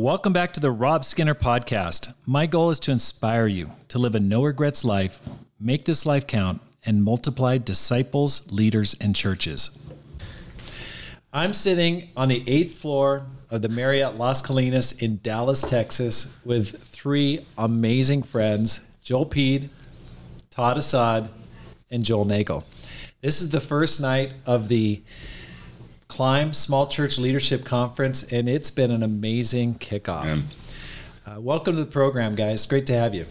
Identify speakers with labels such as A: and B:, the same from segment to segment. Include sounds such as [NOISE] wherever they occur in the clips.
A: Welcome back to the Rob Skinner podcast. My goal is to inspire you to live a no regrets life, make this life count, and multiply disciples, leaders, and churches. I'm sitting on the eighth floor of the Marriott Las Colinas in Dallas, Texas, with three amazing friends Joel Peed, Todd Asaad, and Joel Nagel. This is the first night of the Climb Small Church Leadership Conference, and it's been an amazing kickoff. Uh, welcome to the program, guys. Great to have you.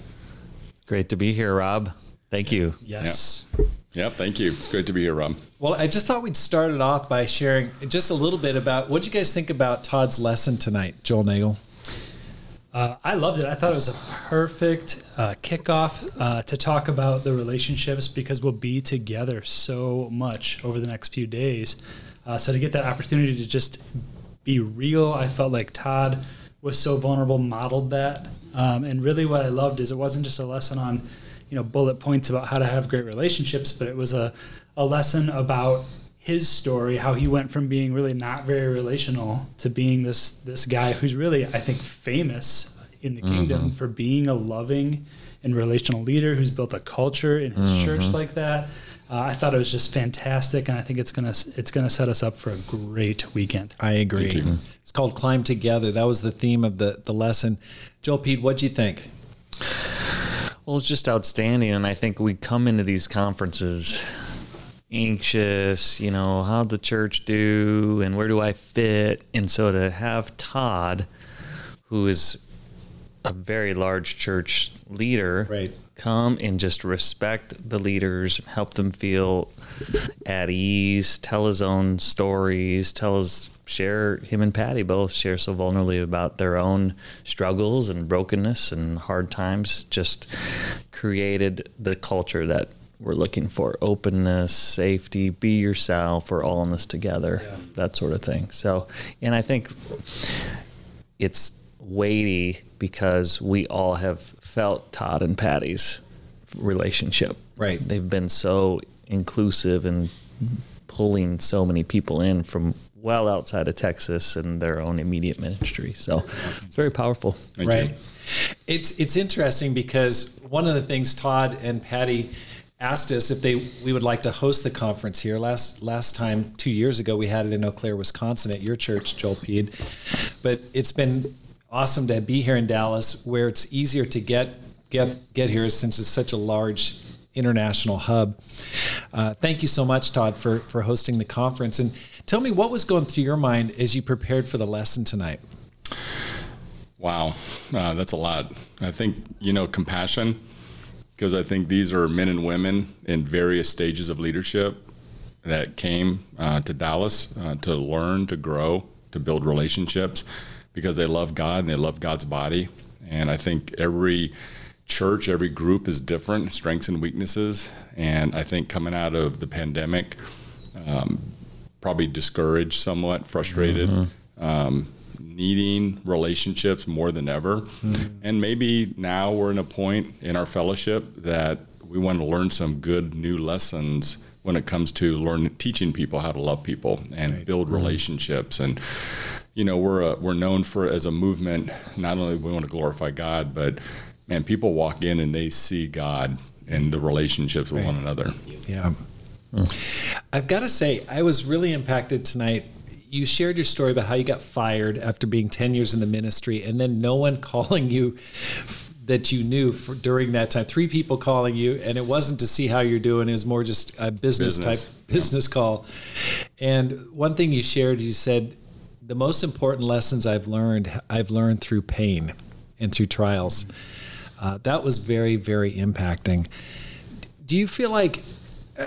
B: Great to be here, Rob. Thank you.
A: Yes.
C: Yeah, thank you. It's great to be here, Rob.
A: Well, I just thought we'd start it off by sharing just a little bit about what you guys think about Todd's lesson tonight, Joel Nagel.
D: Uh, I loved it. I thought it was a perfect uh, kickoff uh, to talk about the relationships because we'll be together so much over the next few days. Uh, so to get that opportunity to just be real, I felt like Todd was so vulnerable, modeled that. Um, and really, what I loved is it wasn't just a lesson on, you know, bullet points about how to have great relationships, but it was a, a lesson about his story, how he went from being really not very relational to being this this guy who's really, I think, famous in the kingdom for being a loving and relational leader who's built a culture in his church like that. Uh, I thought it was just fantastic, and I think it's gonna it's gonna set us up for a great weekend.
A: I agree. It's called Climb Together. That was the theme of the, the lesson. Joel Peed, what'd you think?
B: Well, it's just outstanding. And I think we come into these conferences anxious, you know, how'd the church do and where do I fit? And so to have Todd, who is a very large church leader,
A: Right.
B: Come and just respect the leaders, help them feel at ease, tell his own stories, tell his share him and Patty both share so vulnerably about their own struggles and brokenness and hard times just created the culture that we're looking for. Openness safety be yourself we're all in this together that sort of thing. So and i think it's weighty because we all have felt Todd and Patty's relationship.
A: Right.
B: They've been so inclusive and pulling so many people in from well outside of Texas and their own immediate ministry. So it's very powerful.
C: Thank
A: right.
C: you.
A: It's it's interesting because one of the things Todd and Patty asked us if they we would like to host the conference here. Last last time two years ago we had it in Eau Claire, Wisconsin at your church, Joel Peed. But it's been awesome to be here in Dallas where it's easier to get get get here since it's such a large international hub. Uh, thank you so much, Todd, for for hosting the conference. And tell me what was going through your mind as you prepared for the lesson tonight.
C: Wow, uh, that's a lot. I think you know compassion, because I think these are men and women in various stages of leadership that came uh, to Dallas uh, to learn, to grow, to build relationships, because they love God and they love God's body. And I think every church, every group is different, strengths and weaknesses. And I think coming out of the pandemic, um, probably discouraged, somewhat frustrated. Um, needing relationships more than ever. And maybe now we're in a point in our fellowship that we want to learn some good new lessons when it comes to learn teaching people how to love people and build relationships and you know we're a, we're known for as a movement not only we want to glorify God but man people walk in and they see God and the relationships with one another.
A: Yeah. Hmm. I've got to say, I was really impacted tonight. You shared your story about how you got fired after being 10 years in the ministry, and then no one [LAUGHS] calling you f- that you knew for, during that time. Three people calling you, and it wasn't to see how you're doing, it was more just a business,
C: Business.
A: type [LAUGHS] business call. And one thing you shared, you said, the most important lessons I've learned, I've learned through pain and through trials. Uh, that was very, very impacting. Do you feel like,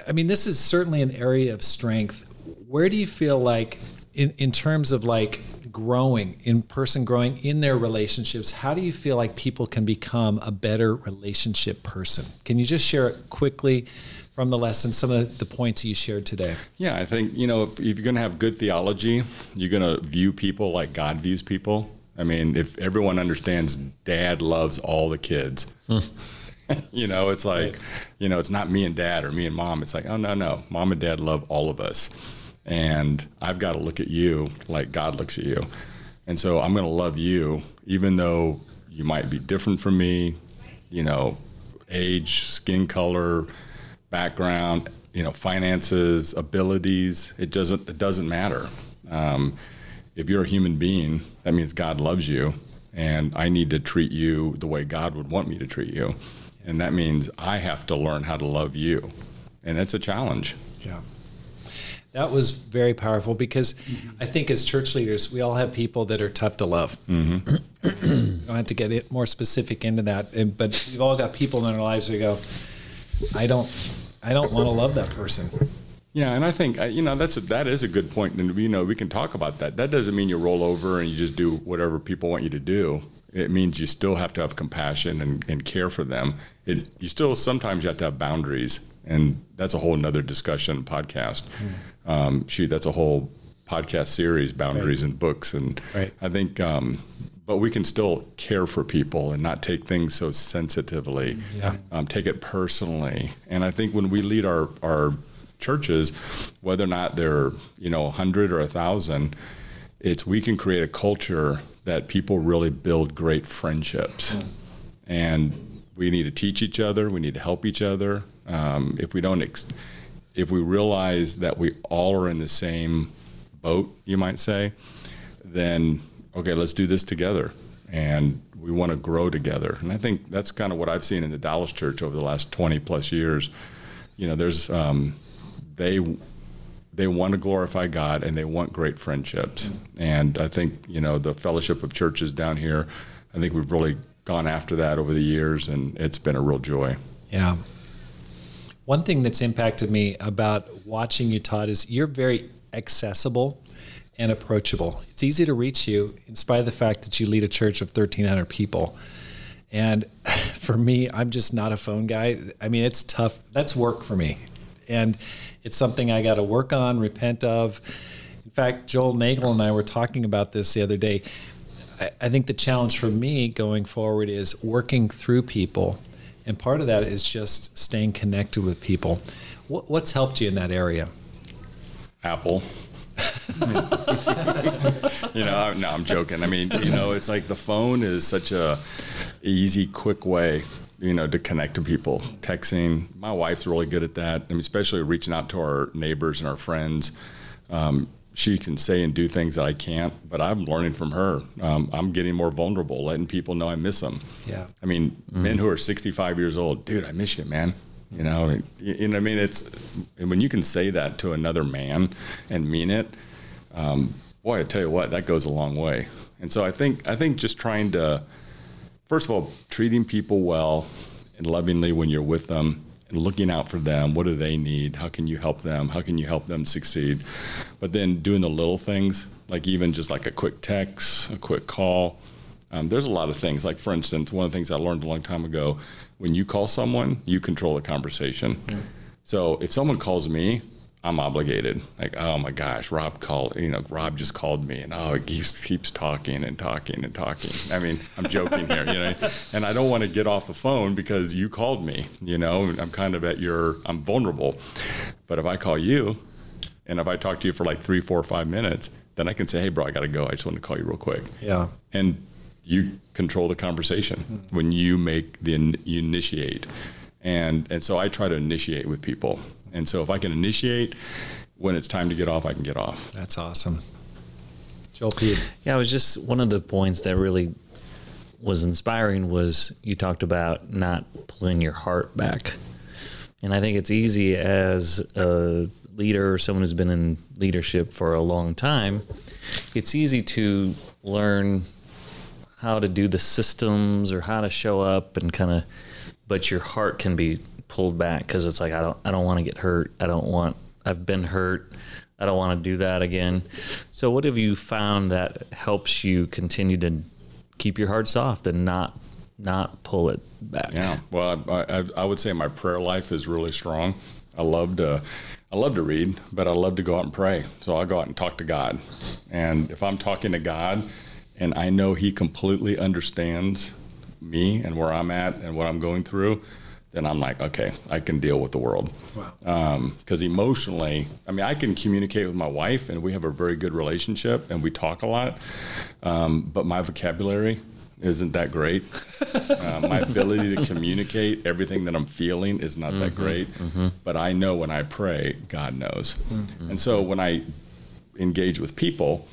A: I mean, this is certainly an area of strength. Where do you feel like, in, in terms of like growing, in person growing in their relationships, how do you feel like people can become a better relationship person? Can you just share it quickly from the lesson, some of the points you shared today?
C: Yeah, I think, you know, if, if you're going to have good theology, you're going to view people like God views people. I mean, if everyone understands dad loves all the kids, [LAUGHS] you know, it's like, you know, it's not me and dad or me and mom. It's like, oh, no, no. Mom and dad love all of us. And I've got to look at you like God looks at you. And so I'm going to love you, even though you might be different from me, you know, age, skin color, background, you know, finances, abilities. It doesn't, it doesn't matter. Um, if you're a human being, that means God loves you, and I need to treat you the way God would want me to treat you. And that means I have to learn how to love you. And it's a challenge.
A: Yeah. That was very powerful because I think as church leaders, we all have people that are tough to love. Mm-hmm. [CLEARS THROAT] I don't have to get it more specific into that, but we've all got people in our lives who go, I don't, I don't want to love that person.
C: Yeah, and I think you know that's a, that is a good point, and you know we can talk about that. That doesn't mean you roll over and you just do whatever people want you to do. It means you still have to have compassion and, and care for them. It, you still sometimes you have to have boundaries, and that's a whole another discussion podcast. Mm. Um, shoot, that's a whole podcast series, boundaries right. and books, and right. I think. Um, but we can still care for people and not take things so sensitively. Yeah. Um, take it personally, and I think when we lead our our churches, whether or not they're you know a hundred or a thousand, it's we can create a culture that people really build great friendships, and we need to teach each other. We need to help each other. Um, if we don't, ex- if we realize that we all are in the same boat, you might say, then okay, let's do this together. And we want to grow together. And I think that's kind of what I've seen in the Dallas church over the last 20 plus years. You know, there's um, they they want to glorify God and they want great friendships. And I think you know the fellowship of churches down here. I think we've really gone after that over the years, and it's been a real joy.
A: Yeah. One thing that's impacted me about watching you, Todd, is you're very accessible and approachable. It's easy to reach you, in spite of the fact that you lead a church of 1,300 people. And [LAUGHS] for me, I'm just not a phone guy. I mean, it's tough. That's work for me. And it's something I got to work on, repent of. In fact, Joel Nagel and I were talking about this the other day. I, think the challenge for me going forward is working through people. And part of that is just staying connected with people. What, what's helped you in that area?
C: Apple. [LAUGHS] you know, no, I'm joking. I mean, you know, it's like the phone is such a easy, quick way you know, to connect to people. Texting. My wife's really good at that. I mean, especially reaching out to our neighbors and our friends. Um, she can say and do things that I can't, but I'm learning from her. Um, I'm getting more vulnerable, letting people know I miss them.
A: Yeah.
C: I mean, mm-hmm. men who are 65 years old, dude, I miss you, man. You know, you, you know, I mean, it's when you can say that to another man and mean it. Um, boy, I tell you what, that goes a long way. And so I think I think just trying to first of all, treating people well and lovingly when you're with them and looking out for them. What do they need? How can you help them? How can you help them succeed? But then doing the little things, like even just like a quick text, a quick call. Um, there's a lot of things. Like, for instance, one of the things I learned a long time ago when you call someone, you control the conversation. Mm-hmm. So if someone calls me, I'm obligated. Like, oh my gosh, Rob called. You know, Rob just called me, and oh, he keeps talking and talking and talking. I mean, I'm joking here, you know. And I don't want to get off the phone because you called me. You know, I'm kind of at your. I'm vulnerable. But if I call you, and if I talk to you for like three, four, five minutes, then I can say, hey, bro, I got to go. I just want to call you real quick.
A: Yeah.
C: And you control the conversation mm-hmm. when you make the you initiate. And and so I try to initiate with people and so if I can initiate when it's time to get off, I can get off.
A: That's awesome. Joel Peed.
B: Yeah, it was just one of the points that really was inspiring was you talked about not pulling your heart back. And I think it's easy as a leader or someone who's been in leadership for a long time, it's easy to learn how to do the systems or how to show up and kind of but your heart can be pulled back because it's like I don't I don't want to get hurt. I don't want I've been hurt. I don't want to do that again. So what have you found that helps you continue to keep your heart soft and not not pull it back?
C: Yeah. Well, I, I, I would say my prayer life is really strong. I love to I love to read, but I love to go out and pray. So I'll go out and talk to God. And if I'm talking to God and I know he completely understands me and where I'm at and what I'm going through, then I'm like, okay, I can deal with the world.
A: Wow.
C: Um, because emotionally, I mean, I can communicate with my wife, and we have a very good relationship, and we talk a lot. Um, but my vocabulary isn't that great. [LAUGHS] uh, my ability to communicate everything that I'm feeling is not that mm-hmm. great. Mm-hmm. But I know when I pray, God knows. Mm-hmm. And so when I engage with people,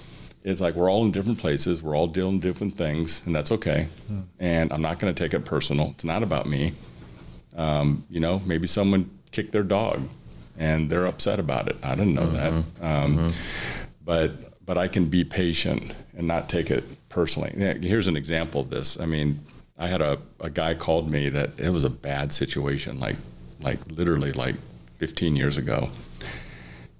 C: it's like we're all in different places, we're all dealing different things, and that's okay. Hmm. And I'm not going to take it personal. It's not about me. Um, you know, maybe someone kicked their dog and they're upset about it. I didn't know that. Um, But but I can be patient and not take it personally. Here's an example of this. I mean, I had a, a guy called me that it was a bad situation, like like literally like 15 years ago.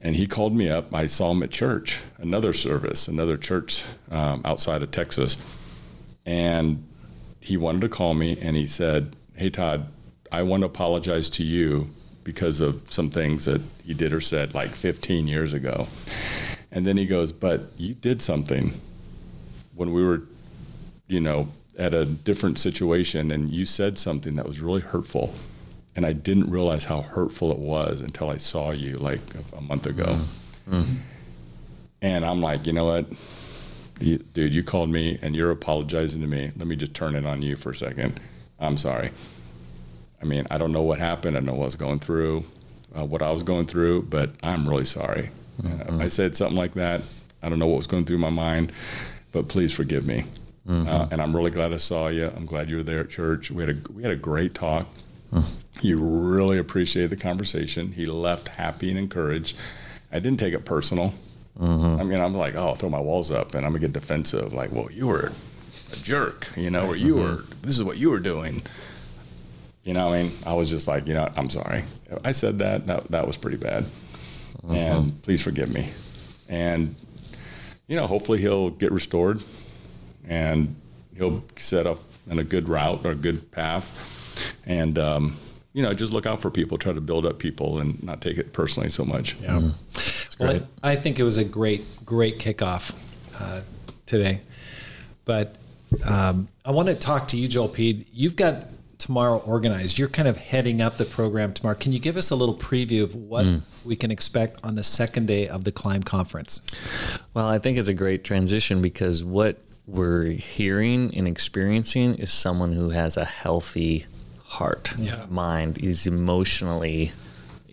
C: And he called me up. I saw him at church, another service, another church um, outside of Texas. And he wanted to call me and he said, Hey, Todd, I want to apologize to you because of some things that he did or said like 15 years ago. And then he goes, But you did something when we were, you know, at a different situation and you said something that was really hurtful. And I didn't realize how hurtful it was until I saw you like a, a month ago. Mm-hmm. Mm-hmm. And I'm like, you know what? You, dude, you called me and you're apologizing to me. Let me just turn it on you for a second. I'm sorry. I mean, I don't know what happened. I don't know what I was going through, uh, what I was going through, but I'm really sorry. Uh, I said something like that. I don't know what was going through my mind, but please forgive me. Uh, and I'm really glad I saw you. I'm glad you were there at church. We had a we had a great talk. He really appreciated the conversation. He left happy and encouraged. I didn't take it personal. I mean, I'm like, oh, throw my walls up, and I'm gonna get defensive. Like, well, you were a jerk, you know, or you were. This is what you were doing. You know, I mean, I was just like, you know, I'm sorry. I said that. That that was pretty bad, and please forgive me. And you know, hopefully he'll get restored, and he'll set up in a good route or a good path, and um, you know, just look out for people. Try to build up people, and not take it personally so much.
A: Yeah. Well, I, I think it was a great, great kickoff uh, today. But um, I want to talk to you, Joel Peed. You've got tomorrow organized. You're kind of heading up the program tomorrow. Can you give us a little preview of what hmm. we can expect on the second day of the Climb Conference?
B: Well, I think it's a great transition because what we're hearing and experiencing is someone who has a healthy heart,
A: Yeah.
B: mind, is emotionally.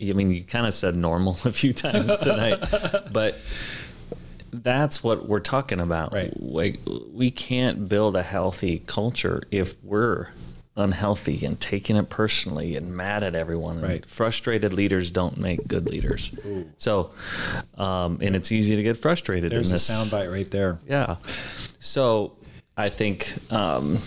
B: I mean, you kind of said normal [LAUGHS] a few times tonight, [LAUGHS] but that's what we're talking about.
A: Right.
B: Like, we can't build a healthy culture if we're unhealthy and taking it personally and mad at everyone.
A: Right.
B: Frustrated leaders don't make good leaders. So, um, and it's easy to get frustrated
A: There's
B: in
A: a
B: this.
A: soundbite right there.
B: Yeah. So I think um,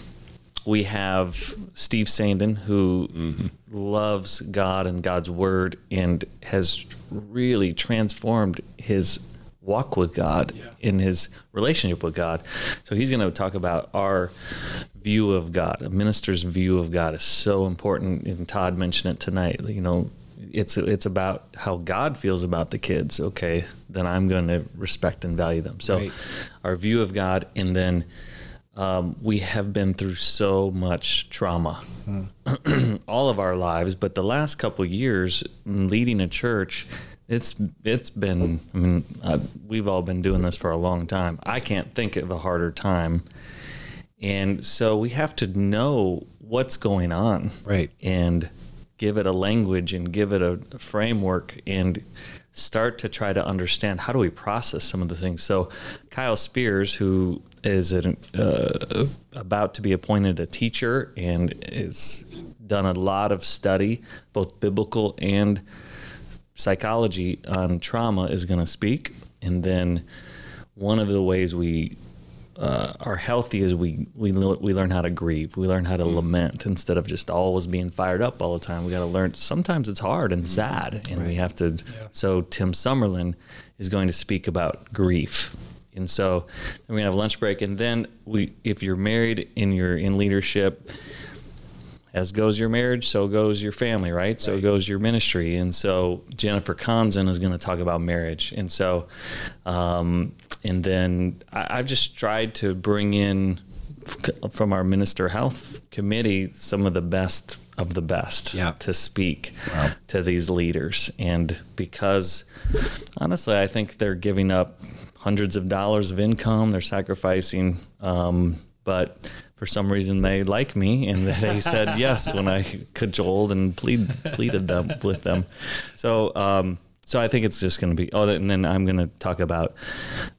B: we have Steve Sandin, who loves God and God's word and has really transformed his walk with God in his relationship with God. So he's going to talk about our view of God. A minister's view of God is so important. And Todd mentioned it tonight. You know, it's it's about how God feels about the kids. Okay, then I'm going to respect and value them. So,
A: Right.
B: our view of God, and then um, we have been through so much trauma, [CLEARS THROAT] all of our lives. But the last couple years, leading a church, it's it's been. I mean, uh, we've all been doing this for a long time. I can't think of a harder time, and so we have to know what's going on,
A: Right.
B: and give it a language and give it a framework and start to try to understand how do we process some of the things. So, Kyle Spears, who is an, uh, about to be appointed a teacher and is done a lot of study, both biblical and psychology on trauma, is going to speak. And then one of the ways we uh, are healthy is we we we learn how to grieve. We learn how to lament instead of just always being fired up all the time. We got to learn. Sometimes it's hard and sad, and we have to. So Tim Summerlin is going to speak about grief, and so we have lunch break, and then we if you're married and you're in leadership. As goes your marriage, so goes your family, right? So goes your ministry. And so Jennifer Conzen is going to talk about marriage. And so, um, and then I, I've just tried to bring in f- from our minister health committee some of the best of the best
A: Yeah.
B: to speak to these leaders. And because honestly, I think they're giving up hundreds of dollars of income, they're sacrificing, um, but for some reason they like me and [LAUGHS] they said yes when I cajoled and plead, pleaded them with them. So, um, so I think it's just going to be. Oh, and then I'm going to talk about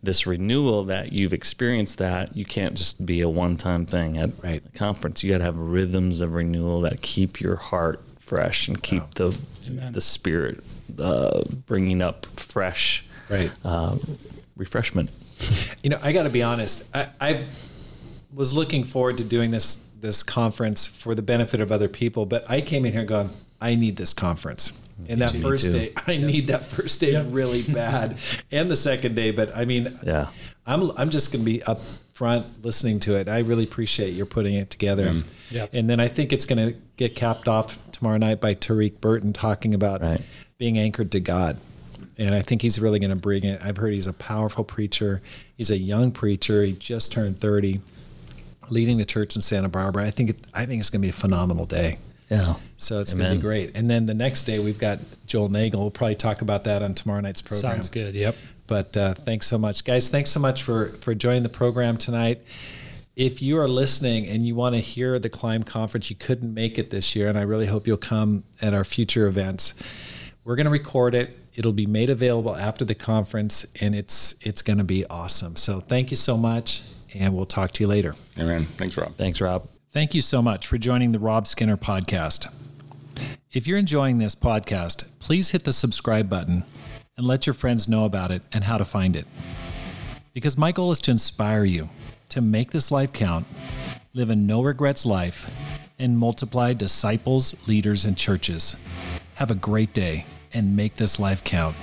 B: this renewal that you've experienced. That you can't just be a one-time thing at
A: Right.
B: a conference. You got to have rhythms of renewal that keep your heart fresh and keep the
D: Amen.
B: the spirit uh, bringing up fresh
A: Right.
B: uh, refreshment.
A: You know, I got to be honest. I, I was looking forward to doing this this conference for the benefit of other people, but I came in here going, I need this conference. And that
B: Me
A: first day, [LAUGHS] I need that first day really [LAUGHS] bad, and the second day. But I mean,
B: Yeah.
A: I'm I'm just going to be up front listening to it. I really appreciate your putting it together. Mm.
D: Yep.
A: And then I think it's going to get capped off tomorrow night by Tariq Burton talking about
B: Right.
A: being anchored to God. And I think he's really going to bring it. I've heard he's a powerful preacher. He's a young preacher. He just turned 30, leading the church in Santa Barbara. I think it, I think it's going to be a phenomenal day.
B: Yeah.
A: So it's going to be great. And then the next day we've got Joel Nagel. We'll probably talk about that on tomorrow night's program.
D: Sounds good. Yep.
A: But uh, thanks so much, guys. Thanks so much for for joining the program tonight. If you are listening and you want to hear the Climb Conference, you couldn't make it this year, and I really hope you'll come at our future events. We're going to record it. It'll be made available after the conference, and it's it's going to be awesome. So thank you so much, and we'll talk to you later.
C: Amen. Thanks, Rob.
B: Thanks, Rob.
A: Thank you so much for joining the Rob Skinner podcast. If you're enjoying this podcast, please hit the subscribe button and let your friends know about it and how to find it. Because my goal is to inspire you to make this life count, live a no regrets life, and multiply disciples, leaders, and churches. Have a great day and make this life count.